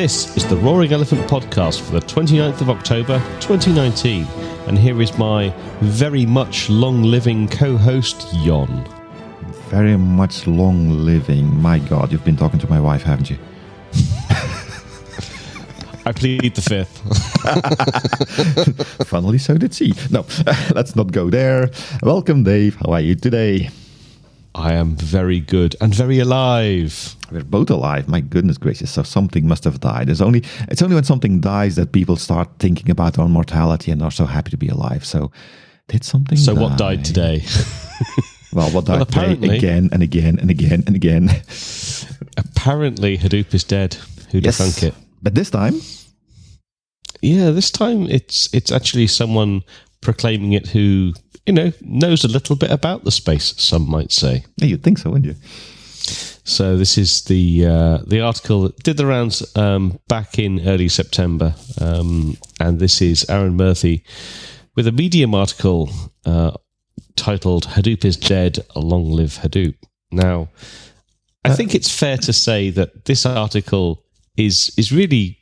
This is the Roaring Elephant podcast for the 29th of October 2019. And here is my very much long living co host, Jon. Very much long living. My God, you've been talking to my wife, haven't you? I plead the fifth. Funnily, so did she. No, let's not go there. Welcome, Dave. How are you today? I am very good and very alive. We're both alive. My goodness gracious! So something must have died. It's only it's only when something dies that people start thinking about their own mortality and are so happy to be alive. So did something? So die? what died today? well, what died Well, apparently- again and again and again and again? Apparently, Hadoop is dead. Who'd have thunk it? But this time, Yeah, this time it's it's actually someone proclaiming it who you know knows a little bit about the space. Some might say. yeah, you'd think so, wouldn't you? So this is the uh, the article that did the rounds um, back in early September, um, and this is Arun Murthy with a Medium article uh, titled "Hadoop is dead, long live Hadoop." Now, I think it's fair to say that this article is is really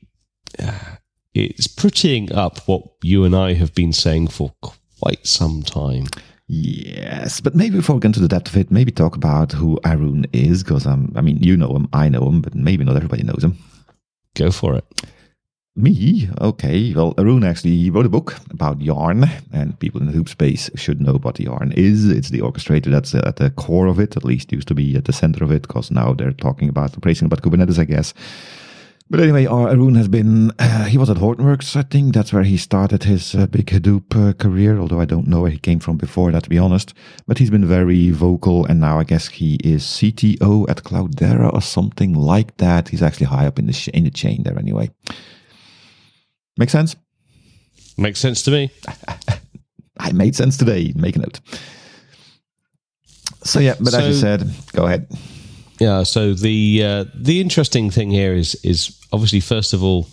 uh, it's prettying up what you and I have been saying for quite some time. Yes, but maybe before we get into the depth of it, maybe talk about who Arun is, because um, I mean, you know him, I know him, but maybe not everybody knows him. Go for it. Me? Okay. Well, Arun actually wrote a book about Yarn, and people in the hoop space should know what Yarn is. It's the orchestrator that's at the core of it, at least used to be at the center of it, because now they're talking about replacing about Kubernetes, I guess. But anyway, Arun has been, uh, he was at Hortonworks, I think. That's where he started his uh, big Hadoop uh, career, although I don't know where he came from before that, to be honest. But he's been very vocal, and now I guess he is CTO at Cloudera or something like that. He's actually high up in the, sh- in the chain there, anyway. Make sense? Makes sense to me. I made sense today. Make a note. So yeah, but as you said, go ahead. Yeah. So the uh, the interesting thing here is is obviously first of all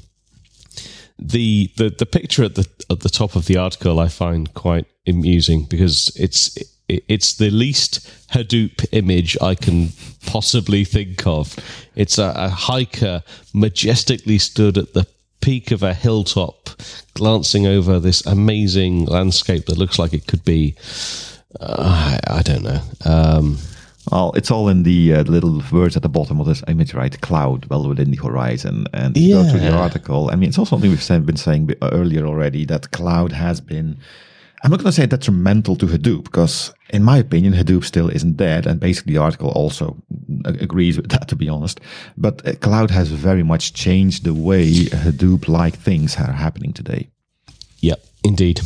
the the the picture at the at the top of the article I find quite amusing because it's it's the least Hadoop image I can possibly think of. It's a, a hiker majestically stood at the peak of a hilltop, glancing over this amazing landscape that looks like it could be. Uh, I, I don't know. Um, Well, it's all in the uh, little words at the bottom of this image, right? Cloud, well within the horizon. And if you go to the article. I mean, it's also something we've said, been saying earlier already that cloud has been. I'm not going to say detrimental to Hadoop because, in my opinion, Hadoop still isn't dead, and basically the article also a- agrees with that, to be honest. But uh, cloud has very much changed the way Hadoop-like things are happening today. Yep, indeed.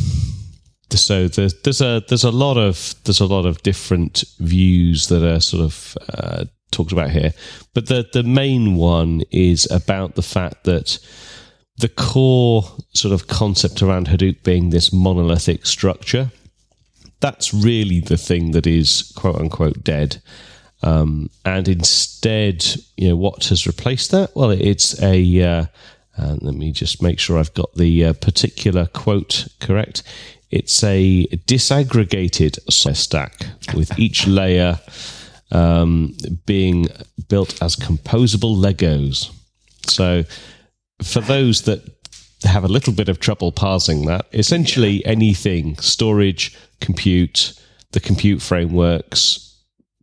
So there's there's a there's a lot of there's a lot of different views that are sort of uh, talked about here, but the the main one is about the fact that the core sort of concept around Hadoop being this monolithic structure, that's really the thing that is quote unquote dead. Um, and instead, you know, what has replaced that? Well, it's a. Uh, uh, let me just make sure I've got the uh, particular quote correct. It's a disaggregated software stack with each layer um, being built as composable Legos. So, for those that have a little bit of trouble parsing that, essentially anything storage, compute, the compute frameworks,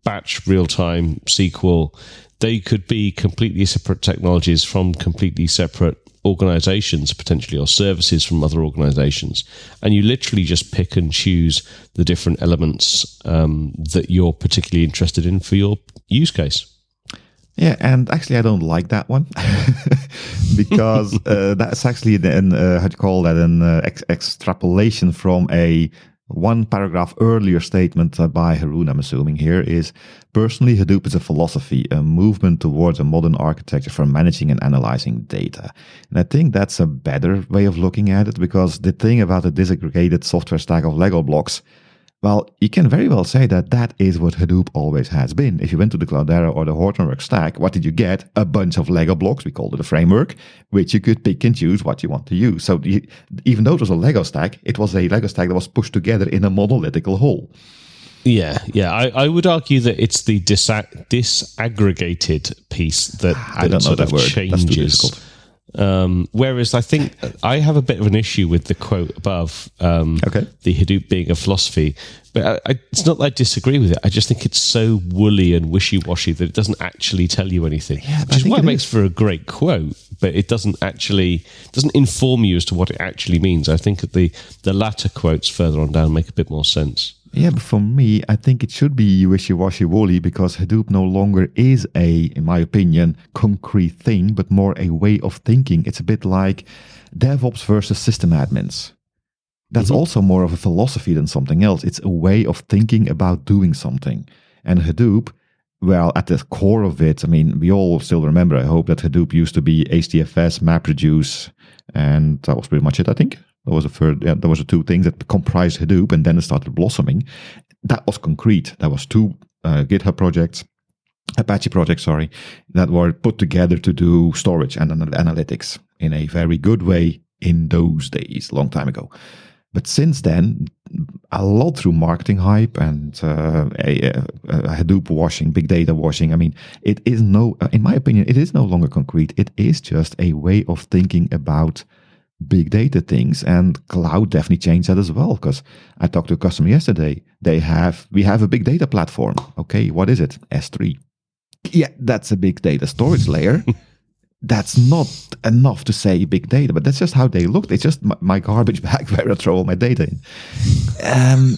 batch real time SQL, they could be completely separate technologies from completely separate organizations, potentially, or services from other organizations. And you literally just pick and choose the different elements um, that you're particularly interested in for your use case. Yeah, and actually, I don't like that one because uh, that's actually an uh, how do you call that an uh, ex- extrapolation from a one paragraph earlier statement uh, by Arun. I'm assuming here is personally Hadoop is a philosophy, a movement towards a modern architecture for managing and analyzing data. And I think that's a better way of looking at it because the thing about a disaggregated software stack of Lego blocks well, you can very well say that that is what Hadoop always has been. If you went to the Cloudera or the Hortonworks stack, what did you get? A bunch of Lego blocks, we called it a framework, which you could pick and choose what you want to use. So even though it was a Lego stack, it was a Lego stack that was pushed together in a monolithical whole. Yeah, yeah. I, I would argue that it's the disa- disaggregated piece that, ah, I don't know that of word. Changes. Um, whereas I think I have a bit of an issue with the quote above. Um, Okay. The Hadoop being a philosophy, but I, I, it's not that I disagree with it. I just think it's so woolly and wishy-washy that it doesn't actually tell you anything. Yeah, which is why it, it makes is. for a great quote, but it doesn't actually doesn't inform you as to what it actually means. I think that the the latter quotes further on down make a bit more sense. Yeah, but for me, I think it should be wishy-washy woolly because Hadoop no longer is a, in my opinion, concrete thing, but more a way of thinking. It's a bit like DevOps versus system admins. That's mm-hmm. also more of a philosophy than something else. It's a way of thinking about doing something. And Hadoop, well, at the core of it, I mean, we all still remember, I hope, that Hadoop used to be HDFS, MapReduce, and that was pretty much it, I think. That was the third, yeah, that was two things that comprised Hadoop, and then it started blossoming. That was concrete. That was two uh, GitHub projects, Apache projects, sorry, that were put together to do storage and anal- analytics in a very good way in those days, long time ago. But since then, a lot through marketing hype and uh, a, a, a Hadoop washing, big data washing. I mean, it is no, uh, in my opinion, it is no longer concrete. It is just a way of thinking about big data things. And cloud definitely changed that as well. Because I talked to a customer yesterday. They have, we have a big data platform. Okay, what is it? S3. Yeah, that's a big data storage layer. that's not enough to say big data, but that's just how they looked. It's just my, my garbage bag where I throw all my data in. Um,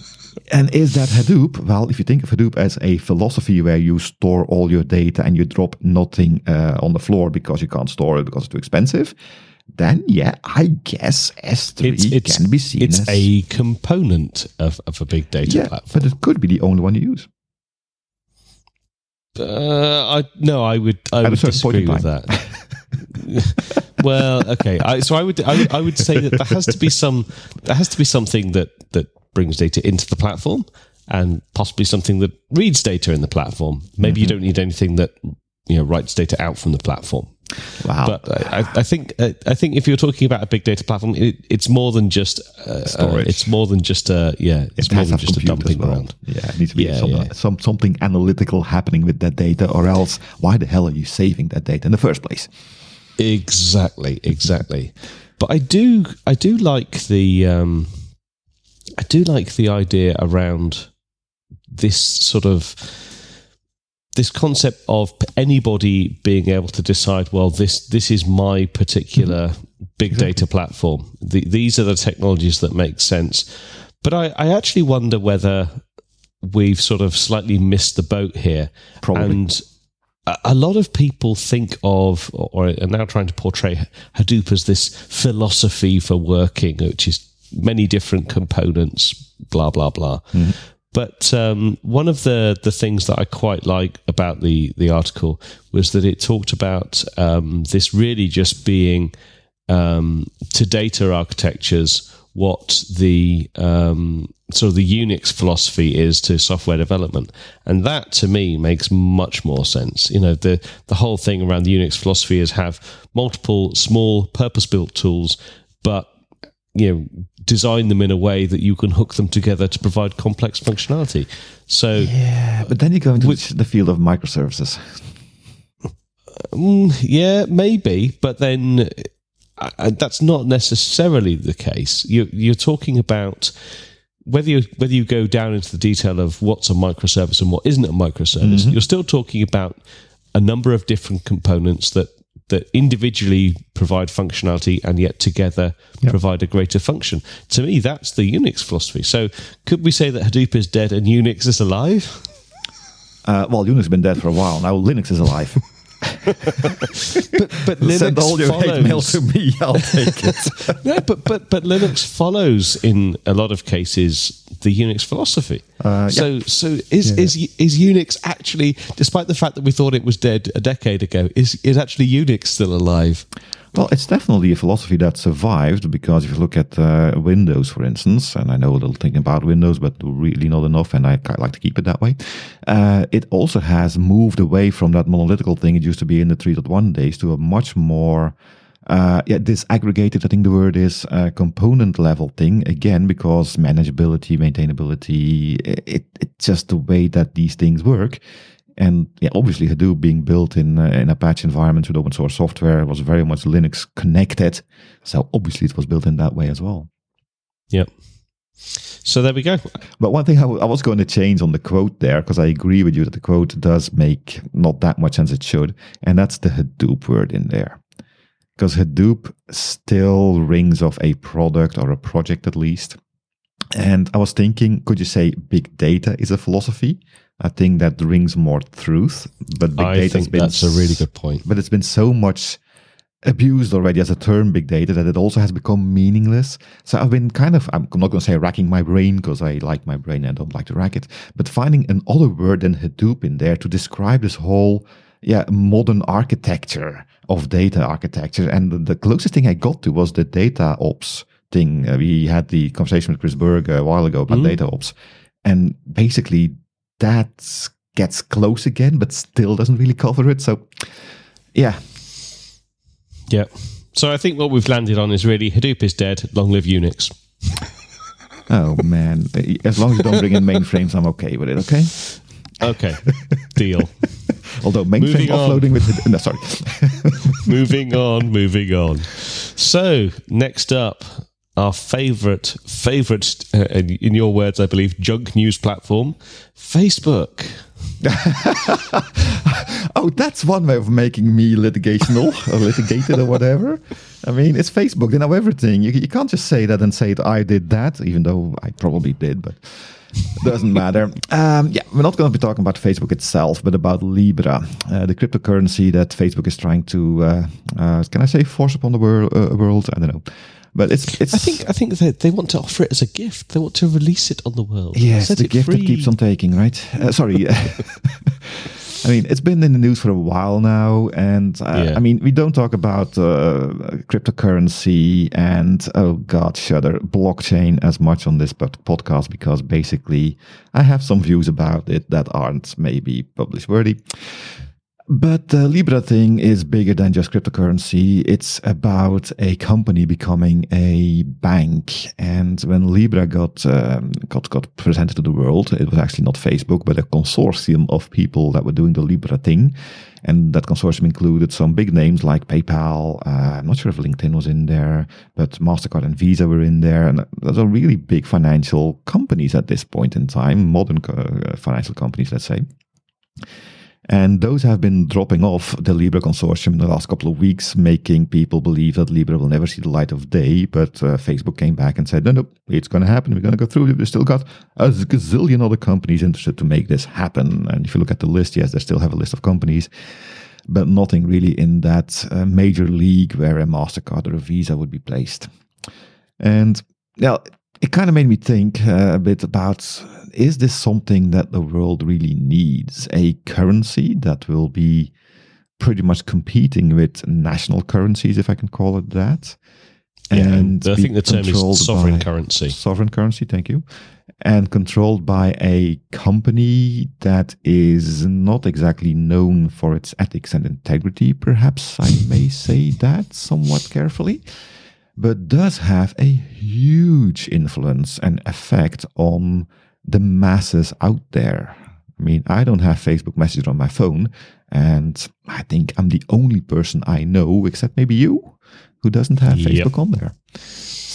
and is that Hadoop? Well, if you think of Hadoop as a philosophy where you store all your data and you drop nothing uh, on the floor because you can't store it because it's too expensive, then yeah, I guess S3 can be seen it's as a component of, of a big data yeah, platform. but it could be the only one you use. Uh, I no, I would I At would disagree with that. well, okay. I, so I would, I would I would say that there has to be some there has to be something that that brings data into the platform, and possibly something that reads data in the platform. Maybe you Mm-hmm. don't need anything that you know writes data out from the platform. Wow. But I, I think uh, I think if you're talking about a big data platform, it, it's more than just uh, Storage. Uh, it's more than just a yeah. It's It more than just a dumping well. ground. Yeah, it needs to be Yeah, some, yeah. some something analytical happening with that data, or else why the hell are you saving that data in the first place? Exactly, exactly. But I do, I do like the, um, I do like the idea around this sort of this concept of anybody being able to decide. Well, this this is my particular mm-hmm. big mm-hmm. data platform. The, these are the technologies that make sense. But I, I actually wonder whether we've sort of slightly missed the boat here. Probably. And a- lot of people think of, or or are now trying to portray Hadoop as this philosophy for working, which is many different components, blah blah blah. Mm-hmm. But um, one of the the things that I quite like about the the article was that it talked about um, this really just being um, to data architectures what the um, sort of the Unix philosophy is to software development, and that to me makes much more sense. You know, the the whole thing around the Unix philosophy is have multiple small purpose built tools, but you know design them in a way that you can hook them together to provide complex functionality. So Yeah, but then you go into which, the field of microservices. Mm, yeah, maybe, but then uh, uh, that's not necessarily the case. You're, you're talking about whether you whether you go down into the detail of what's a microservice and what isn't a microservice. You're still talking about a number of different components that that individually provide functionality and yet together provide a greater function. To me, that's the Unix philosophy. So, could we say that Hadoop is dead and Unix is alive? Uh, well, Unix has been dead for a while. Now Linux is alive. But, but Linux Send all your hate mail follows. to me. I'll take it. no, but but but Linux follows in a lot of cases the Unix philosophy. Uh, so so is is is Unix actually, despite the fact that we thought it was dead a decade ago, is is actually Unix still alive? Well, it's definitely a philosophy that survived because if you look at uh, Windows, for instance, and I know a little thing about Windows, but really not enough, and I like to keep it that way. Uh, it also has moved away from that monolithical thing it used to be in the 3.1 days to a much more uh, yeah, disaggregated, I think the word is uh, component level thing again, because manageability, maintainability, it, it's just the way that these things work. And yeah, obviously Hadoop being built in uh, in Apache environment with open source software was very much Linux connected. So obviously it was built in that way as well. Yep. So there we go. But one thing I, w- I was going to change on the quote there, because I agree with you that the quote does make not that much sense it should, and that's the Hadoop word in there. Because Hadoop still rings of a product or a project at least. And I was thinking, could you say big data is a philosophy? I think that rings more truth, but big I data has been that's a really good point. but it's been so much abused already as a term big data that it also has become meaningless so i've been kind of i'm not going to say racking my brain because i like my brain and don't like to rack it but finding another word than hadoop in there to describe this whole yeah modern architecture of data architecture and the, closest thing i got to was the data ops thing uh, we had the conversation with chris berg a while ago about Mhm. data ops and basically that gets close again but still doesn't really cover it so yeah Yeah. So I think what we've landed on is really Hadoop is dead. Long live Unix. Oh man! As long as you don't bring in mainframes, I'm okay with it. Okay. Okay. Deal. Although mainframe offloading with no, sorry. moving on, moving on. So, next up, our favorite, favorite, uh, in in your words, I believe, junk news platform, Facebook. oh, that's one way of making me litigational or litigated or whatever. I mean, it's Facebook. They know everything. You, you can't just say that and say that I did that, even though I probably did, but doesn't matter. Um, yeah, we're not going to be talking about Facebook itself, but about Libra, uh, the cryptocurrency that Facebook is trying to, uh, uh, can I say, force upon the wor- uh, world? I don't know. But it's, it's I think I think they, they want to offer it as a gift. They want to release it on the world. Yes, the gift free. that keeps on taking, right? Uh, sorry. I mean, it's been in the news for a while now, and uh, Yeah. I mean, we don't talk about uh, cryptocurrency and oh god, shudder, blockchain as much on this pod- podcast because basically, I have some views about it that aren't maybe publish worthy. But the Libra thing is bigger than just cryptocurrency. It's about a company becoming a bank. And when Libra got, um, got, got presented to the world, it was actually not Facebook, but a consortium of people that were doing the Libra thing. And that consortium included some big names like PayPal. Uh, I'm not sure if LinkedIn was in there, but MasterCard and Visa were in there. And those are really big financial companies at this point in time, modern uh, financial companies, let's say. And those have been dropping off the Libra consortium in the last couple of weeks, making people believe that Libra will never see the light of day. But uh, Facebook came back and said, no, no, it's going to happen. We're going to go through it. We've still got a gazillion other companies interested to make this happen. And if you look at the list, yes, they still have a list of companies, but nothing really in that uh, major league where a MasterCard or a Visa would be placed. And yeah, it kind of made me think uh, a bit about is this something that the world really needs? A currency that will be pretty much competing with national currencies, if I can call it that. Yeah, and I think the term is sovereign currency. Sovereign currency, thank you. And controlled by a company that is not exactly known for its ethics and integrity, perhaps I may say that somewhat carefully, but does have a huge influence and effect on the masses out there. I mean, I don't have Facebook Messenger on my phone, and I think I'm the only person I know, except maybe you, who doesn't have Yep. Facebook on there.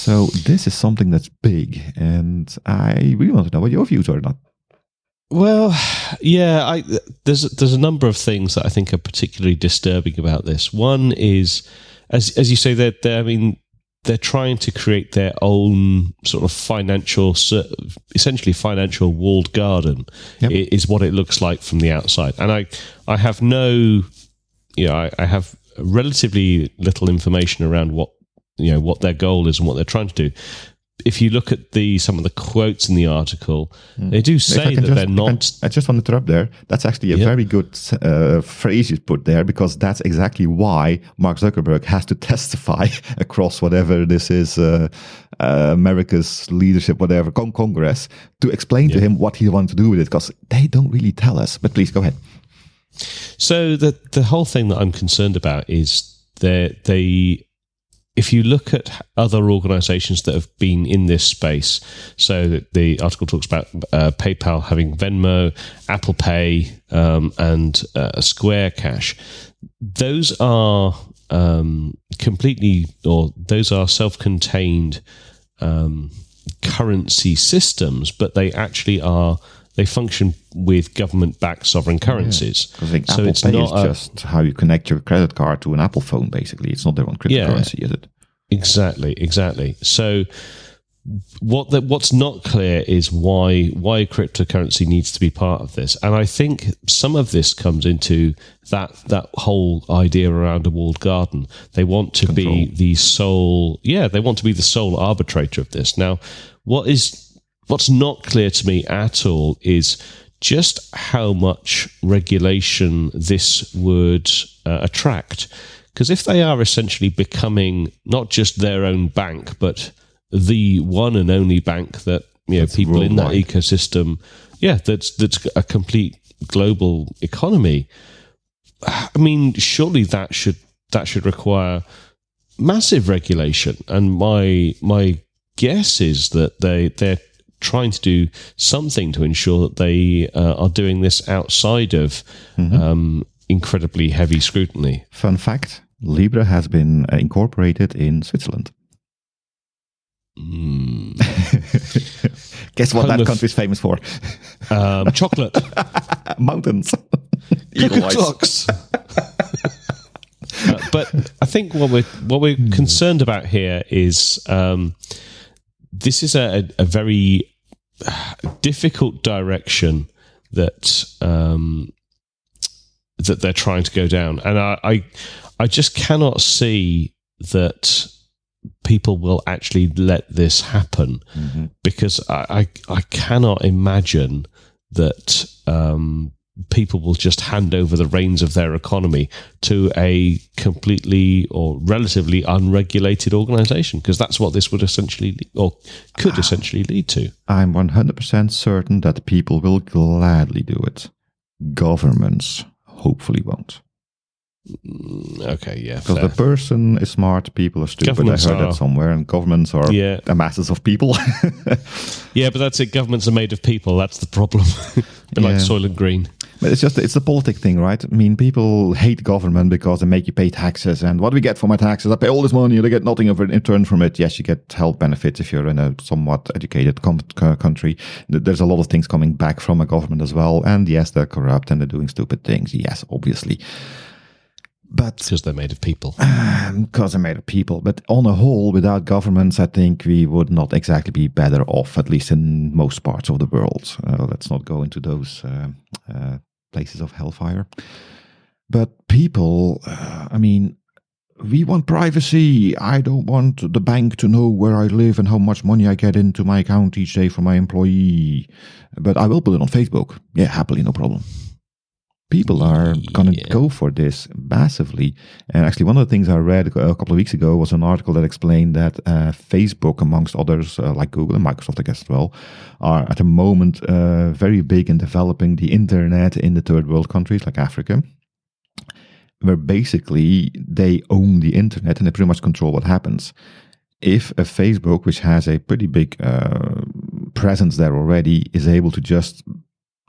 So this is something that's big, and I really want to know what your views are. Not Well, yeah, I, there's there's a number of things that I think are particularly disturbing about this. One is, as as you say, that I mean they're trying to create their own sort of financial, essentially financial walled garden. Yep. Is what it looks like from the outside, and I I have no, you know, I, I have relatively little information around what you know what their goal is and what they're trying to do. If you look at the some of the quotes in the article, they do say that just- they're if I- not I just want to interrupt there. That's actually a Yep. very good uh, phrase you put there because that's exactly why Mark Zuckerberg has to testify across whatever this is, uh, uh, America's leadership, whatever, con- Congress, to explain to him what he wants to do with it because they don't really tell us. But please go ahead. So the the whole thing that I'm concerned about is that they if you look at other organizations that have been in this space, so the article talks about uh, PayPal having Venmo, Apple Pay, um, and uh, Square Cash. Those are um, completely, or those are self contained um, currency systems, but they actually are. They function with government-backed sovereign currencies. Like So Apple it's Pay not a- just how you connect your credit card to an Apple phone. Basically, it's not their own Yeah. cryptocurrency, is it? Exactly, exactly. So what the, what's not clear is why why cryptocurrency needs to be part of this, and I think some of this comes into that that whole idea around a walled garden. They want to be the sole, yeah, they want to be the sole arbitrator of this. Now, what is what's not clear to me at all is just how much regulation this would uh, attract. Because if they are essentially becoming not just their own bank, but the one and only bank that you know people in that ecosystem, yeah, that's that's a complete global economy. I mean, surely that should that should require massive regulation. And my my guess is that they they're trying to do something to ensure that they uh, are doing this outside of um, incredibly heavy scrutiny. Fun fact: Libra has been uh, incorporated in Switzerland. Guess what Home that country is famous for? Um, chocolate, Mountains. Eagle clocks. Uh, but I think what we're what we're concerned about here is um, this is a, a very difficult direction that um, that they're trying to go down, and I, I I just cannot see that people will actually let this happen because I, I I cannot imagine that um, people will just hand over the reins of their economy to a completely or relatively unregulated organization because that's what this would essentially or could essentially lead to. I'm 100% certain that people will gladly do it. Governments hopefully won't. Mm, okay, yeah, Because the person is smart, people are stupid. Governments I heard are- that somewhere, and governments are Yeah. the masses of people. yeah, but that's it. Governments are made of people. That's the problem. Like Yeah. Soylent Green. But it's just it's a politic thing, right? I mean, people hate government because they make you pay taxes, and what do we get for my taxes? I pay all this money, and I get nothing of it in return from it. Yes, you get health benefits if you're in a somewhat educated com- country. There's a lot of things coming back from a government as well, and yes, they're corrupt and they're doing stupid things. Yes, obviously, but because they're made of people. because they're made of people. But on a whole, without governments, I think we would not exactly be better off, at least in most parts of the world. Uh, let's not go into those uh, uh, places of hellfire. But people, uh, I mean, we want privacy. I don't want the bank to know where I live and how much money I get into my account each day from my employee. But I will put it on Facebook. Yeah, happily, no problem. People are going to Yeah. go for this massively. And actually, one of the things I read a couple of weeks ago was an article that explained that uh, Facebook, amongst others, uh, like Google and Microsoft, I guess as well, are at the moment uh, very big in developing the internet in the third world countries like Africa where basically they own the internet and they pretty much control what happens. If a Facebook, which has a pretty big uh, presence there already, is able to just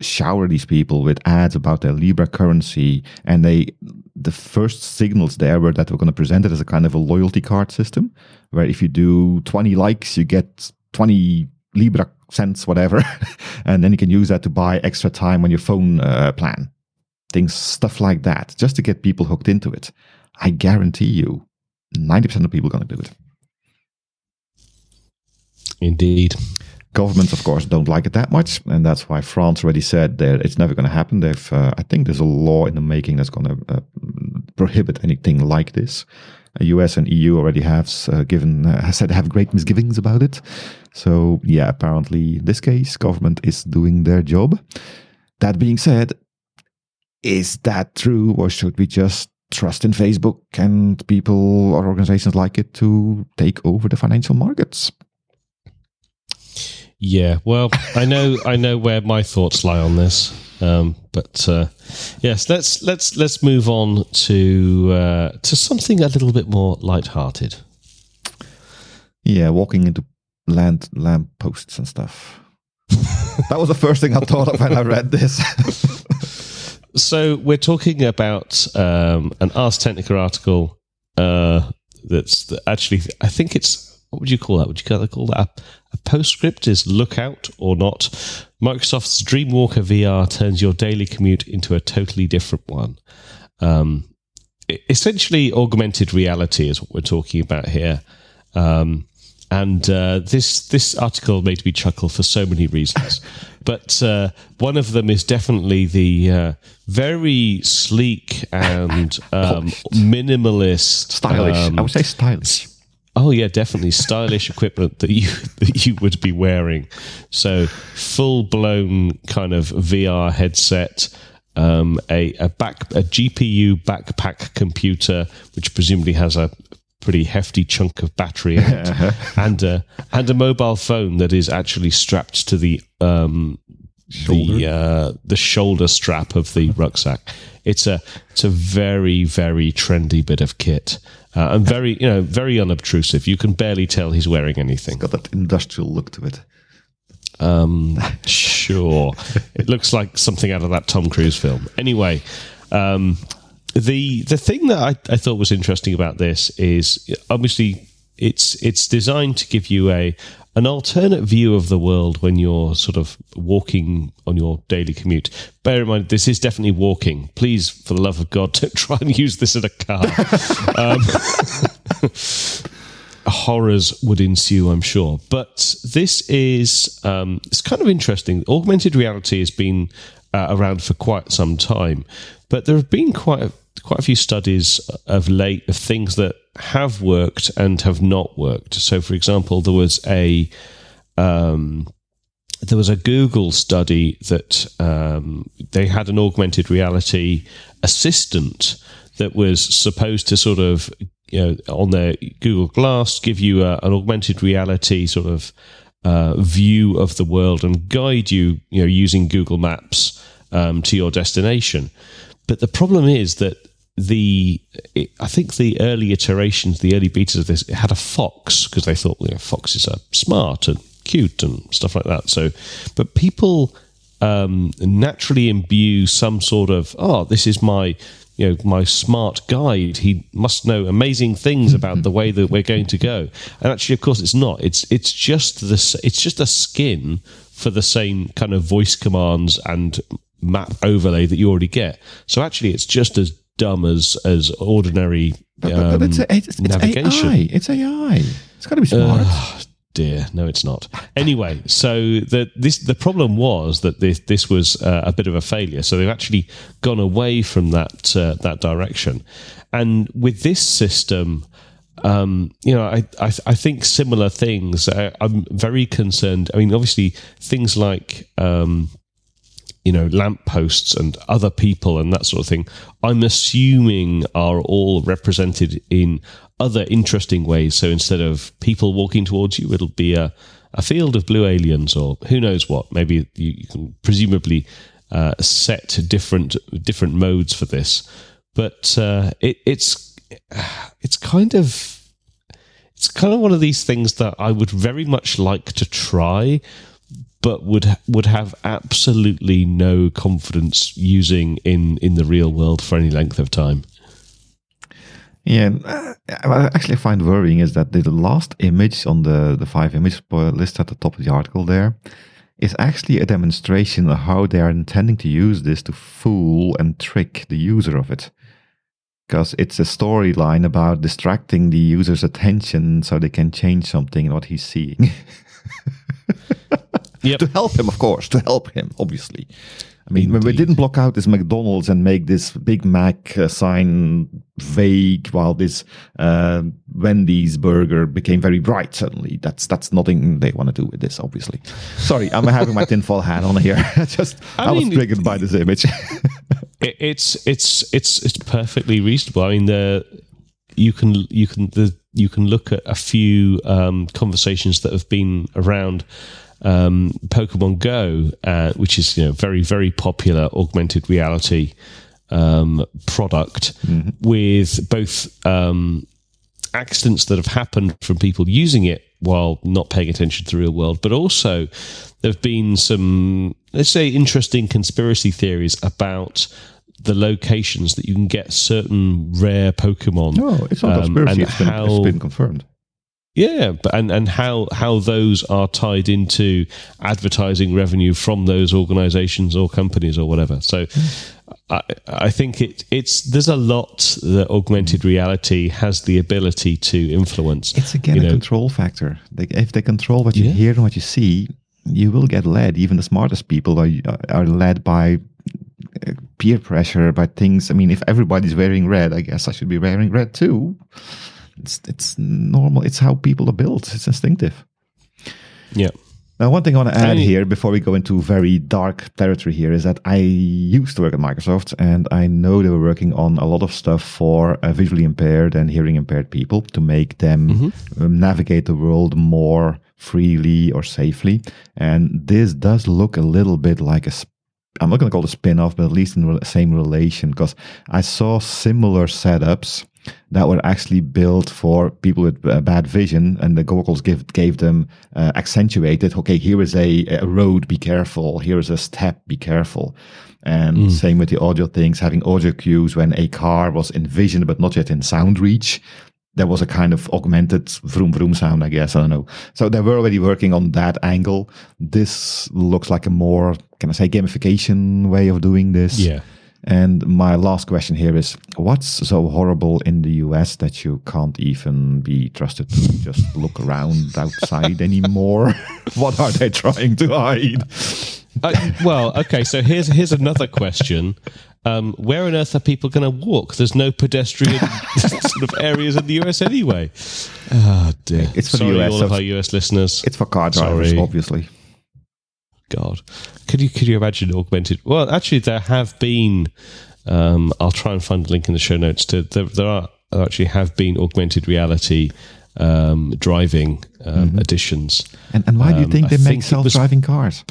shower these people with ads about their Libra currency, and they the first signals there were that we're going to present it as a kind of a loyalty card system, where if you do 20 likes, you get 20 Libra cents, whatever, and then you can use that to buy extra time on your phone uh, plan things, stuff like that, just to get people hooked into it. I guarantee you, 90% of people are going to do it. Indeed. Governments, of course, don't like it that much, and that's why France already said that it's never going to happen. They've, uh, I think, there's a law in the making that's going to uh, prohibit anything like this. U.S. and EU already have uh, given uh, said have great misgivings about it. So yeah, apparently, in this case, government is doing their job. That being said, is that true, or should we just trust in Facebook and people or organizations like it to take over the financial markets? Yeah, well, I know, I know where my thoughts lie on this, um, but uh, yes, let's let's let's move on to uh, to something a little bit more light-hearted. Yeah, walking into land lamp posts and stuff. that was the first thing I thought of when I read this. so we're talking about um, an Ars Technica article uh, that's actually, I think it's, what would you call that? Would you call that a, a postscript is lookout or not? Microsoft's Dreamwalker VR turns your daily commute into a totally different one. Um, essentially, augmented reality is what we're talking about here. Um, and uh, this this article made me chuckle for so many reasons, but uh, one of them is definitely the uh, very sleek and um, minimalist, stylish. Um, I would say stylish. Oh yeah, definitely stylish equipment that you that you would be wearing. So full blown kind of VR headset, um, a a back a GPU backpack computer, which presumably has a pretty hefty chunk of battery and a, and a mobile phone that is actually strapped to the um, shoulder. the uh, the shoulder strap of the rucksack. It's a it's a very very trendy bit of kit. Uh, and very, you know, very unobtrusive. You can barely tell he's wearing anything. It's got that industrial look to it. Um, sure. it looks like something out of that Tom Cruise film. Anyway, um, the the thing that I, I thought was interesting about this is obviously it's it's designed to give you a an alternate view of the world when you're sort of walking on your daily commute. Bear in mind, this is definitely walking. Please, for the love of God, don't try and use this in a car. um, horrors would ensue, I'm sure. But this is um, it's kind of interesting. Augmented reality has been uh, around for quite some time, but there have been quite a, quite a few studies of late of things that have worked and have not worked. So, for example, there was a um, there was a Google study that um, they had an augmented reality assistant that was supposed to sort of you know on their Google Glass give you a, an augmented reality sort of uh, view of the world and guide you you know using Google Maps um, to your destination. But the problem is that the it, I think the early iterations, the early betas of this, had a fox because they thought you know, foxes are smart and cute and stuff like that. So, but people um, naturally imbue some sort of oh, this is my you know my smart guide. He must know amazing things about the way that we're going to go. And actually, of course, it's not. It's it's just this. It's just a skin for the same kind of voice commands and map overlay that you already get. So actually, it's just as dumb as as ordinary but, but, but it's, a, it's, it's, navigation. AI. It's AI. It's got to be smart. Uh, dear, no, it's not. Anyway, so the this the problem was that this this was uh, a bit of a failure. So they've actually gone away from that uh, that direction, and with this system. Um, you know, I, I, I think similar things. I, I'm very concerned. I mean, obviously, things like um, you know, lampposts and other people and that sort of thing, I'm assuming are all represented in other interesting ways. So instead of people walking towards you, it'll be a, a field of blue aliens or who knows what. Maybe you, you can presumably uh, set different different modes for this, but uh, it, it's it's kind of it's kind of one of these things that I would very much like to try but would would have absolutely no confidence using in in the real world for any length of time. Yeah, uh, what I actually find worrying is that the last image on the the five image list at the top of the article there is actually a demonstration of how they are intending to use this to fool and trick the user of it. Because it's a storyline about distracting the user's attention so they can change something in what he's seeing. Yep. to help him, of course, to help him, obviously. I mean, Indeed. when we didn't block out this McDonald's and make this Big Mac uh, sign vague, while this uh, Wendy's burger became very bright suddenly, that's that's nothing they want to do with this. Obviously, sorry, I'm having my tinfoil hat on here. Just I, I mean, was triggered by this image. it, it's it's it's it's perfectly reasonable. I mean, the you can you can the you can look at a few um, conversations that have been around um, Pokemon Go, uh, which is you know very very popular augmented reality um, product, mm-hmm. with both um, accidents that have happened from people using it while not paying attention to the real world. But also, there have been some, let's say, interesting conspiracy theories about the locations that you can get certain rare Pokemon. No, it's not um, conspiracy. It's been, how- it's been confirmed. Yeah, but and, and how how those are tied into advertising revenue from those organisations or companies or whatever. So, I I think it it's there's a lot that augmented reality has the ability to influence. It's again you a control factor. They, if they control what you Yeah. hear and what you see, you will get led. Even the smartest people are are led by uh, peer pressure, by things. I mean, if everybody's wearing red, I guess I should be wearing red too. It's it's normal. It's how people are built. It's instinctive. Yeah. Now, one thing I want to add here before we go into very dark territory here is that I used to work at Microsoft and I know they were working on a lot of stuff for uh, visually impaired and hearing impaired people to make them um, navigate the world more freely or safely. And this does look a little bit like a sp- I'm not going to call it a spin off, but at least in the same relation because I saw similar setups that were actually built for people with uh, bad vision, and the goggles give, gave them uh, accentuated. Okay, here is a, a road, be careful. Here is a step, be careful. And same with the audio things, having audio cues when a car was in vision but not yet in sound reach. There was a kind of augmented vroom vroom sound, I guess. I don't know. So they were already working on that angle. This looks like a more, can I say, gamification way of doing this. Yeah. And my last question here is what's so horrible in the US that you can't even be trusted to just look around outside anymore? what are they trying to hide? Uh, well, okay. So here's here's another question. Um, where on earth are people going to walk? There's no pedestrian sort of areas in the US anyway. Oh dear. It's for the Sorry, US, all so of our US listeners. It's for car drivers, Sorry. obviously. God, could you could you imagine augmented? Well, actually, there have been. Um, I'll try and find a link in the show notes. To there, there are there actually have been augmented reality um, driving um, editions. And, and why do you Um, think I they make think self driving cars?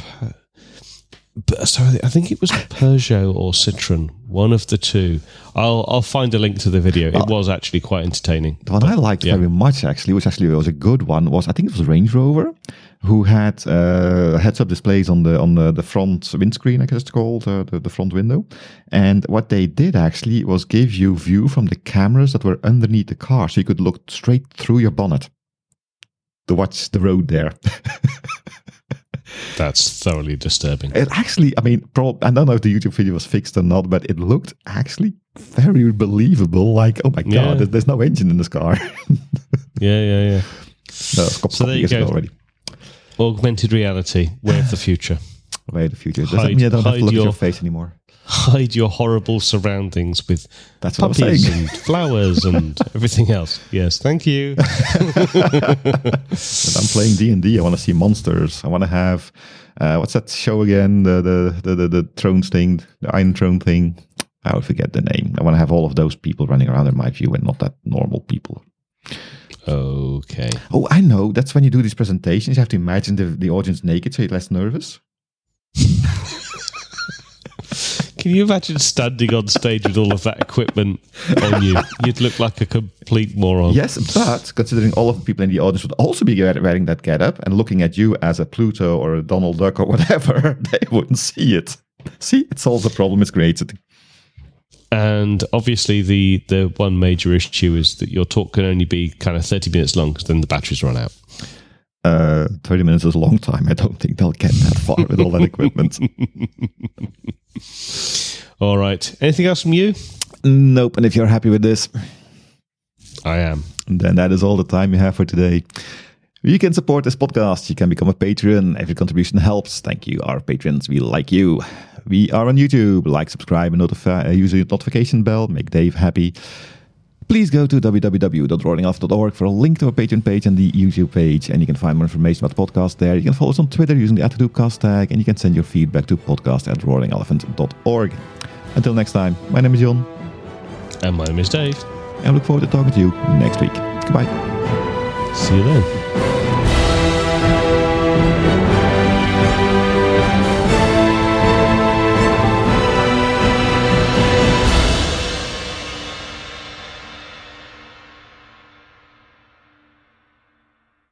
But, sorry, I think it was Peugeot or Citroen, one of the two. I'll I'll find a link to the video. It was actually quite entertaining. The one I liked yeah. very much, actually, which actually was a good one, was I think it was Range Rover, who had uh, heads-up displays on the on the, the front windscreen, I guess it's called, uh, the, the front window. And what they did actually was give you view from the cameras that were underneath the car, so you could look straight through your bonnet to watch the road there. That's thoroughly disturbing. it actually, I mean, prob- I don't know if the YouTube video was fixed or not, but it looked actually very believable. Like, oh my god, Yeah. there's, there's no engine in this car. Yeah, yeah, yeah. no, So there you go. already. Augmented reality, way of the future. Way of the future. Does that Hide- mean I don't have to look at your- your face anymore? Hide your horrible surroundings with That's what I'm puppies saying. and flowers and everything else. Yes, thank you. But I'm playing D and D. I want to see monsters. I want to have uh, what's that show again? The the the the, the thrones thing, the Iron Throne thing. I forget the name. I want to have all of those people running around in my view, and not that normal people. Okay. Oh, I know. That's when you do these presentations. You have to imagine the the audience naked, so you're less nervous. Can you imagine standing on stage with all of that equipment on you? You'd look like a complete moron. Yes, but considering all of the people in the audience would also be wearing that getup and looking at you as a Pluto or a Donald Duck or whatever, they wouldn't see it. See, it solves the problem it's created. And obviously, the the one major issue is that your talk can only be kind of thirty minutes long because then the batteries run out. Uh, 30 minutes is a long time. I don't think they'll get that far with all that equipment. All right. Anything else from you? Nope. And if you're happy with this, I am. then that is all the time we have for today. You can support this podcast. You can become a patron. Every contribution helps. Thank you, our patrons. We like you. We are on YouTube. Like, subscribe, and notify, uh, use the notification bell. Make Dave happy. Please go to www.roaringelephant.org for a link to our Patreon page and the YouTube page. And you can find more information about the podcast there. You can follow us on Twitter using the @doocast tag. And you can send your feedback to podcast at roaringelephant.org. Until next time, my name is John. And my name is Dave. And I look forward to talking to you next week. Goodbye. See you then.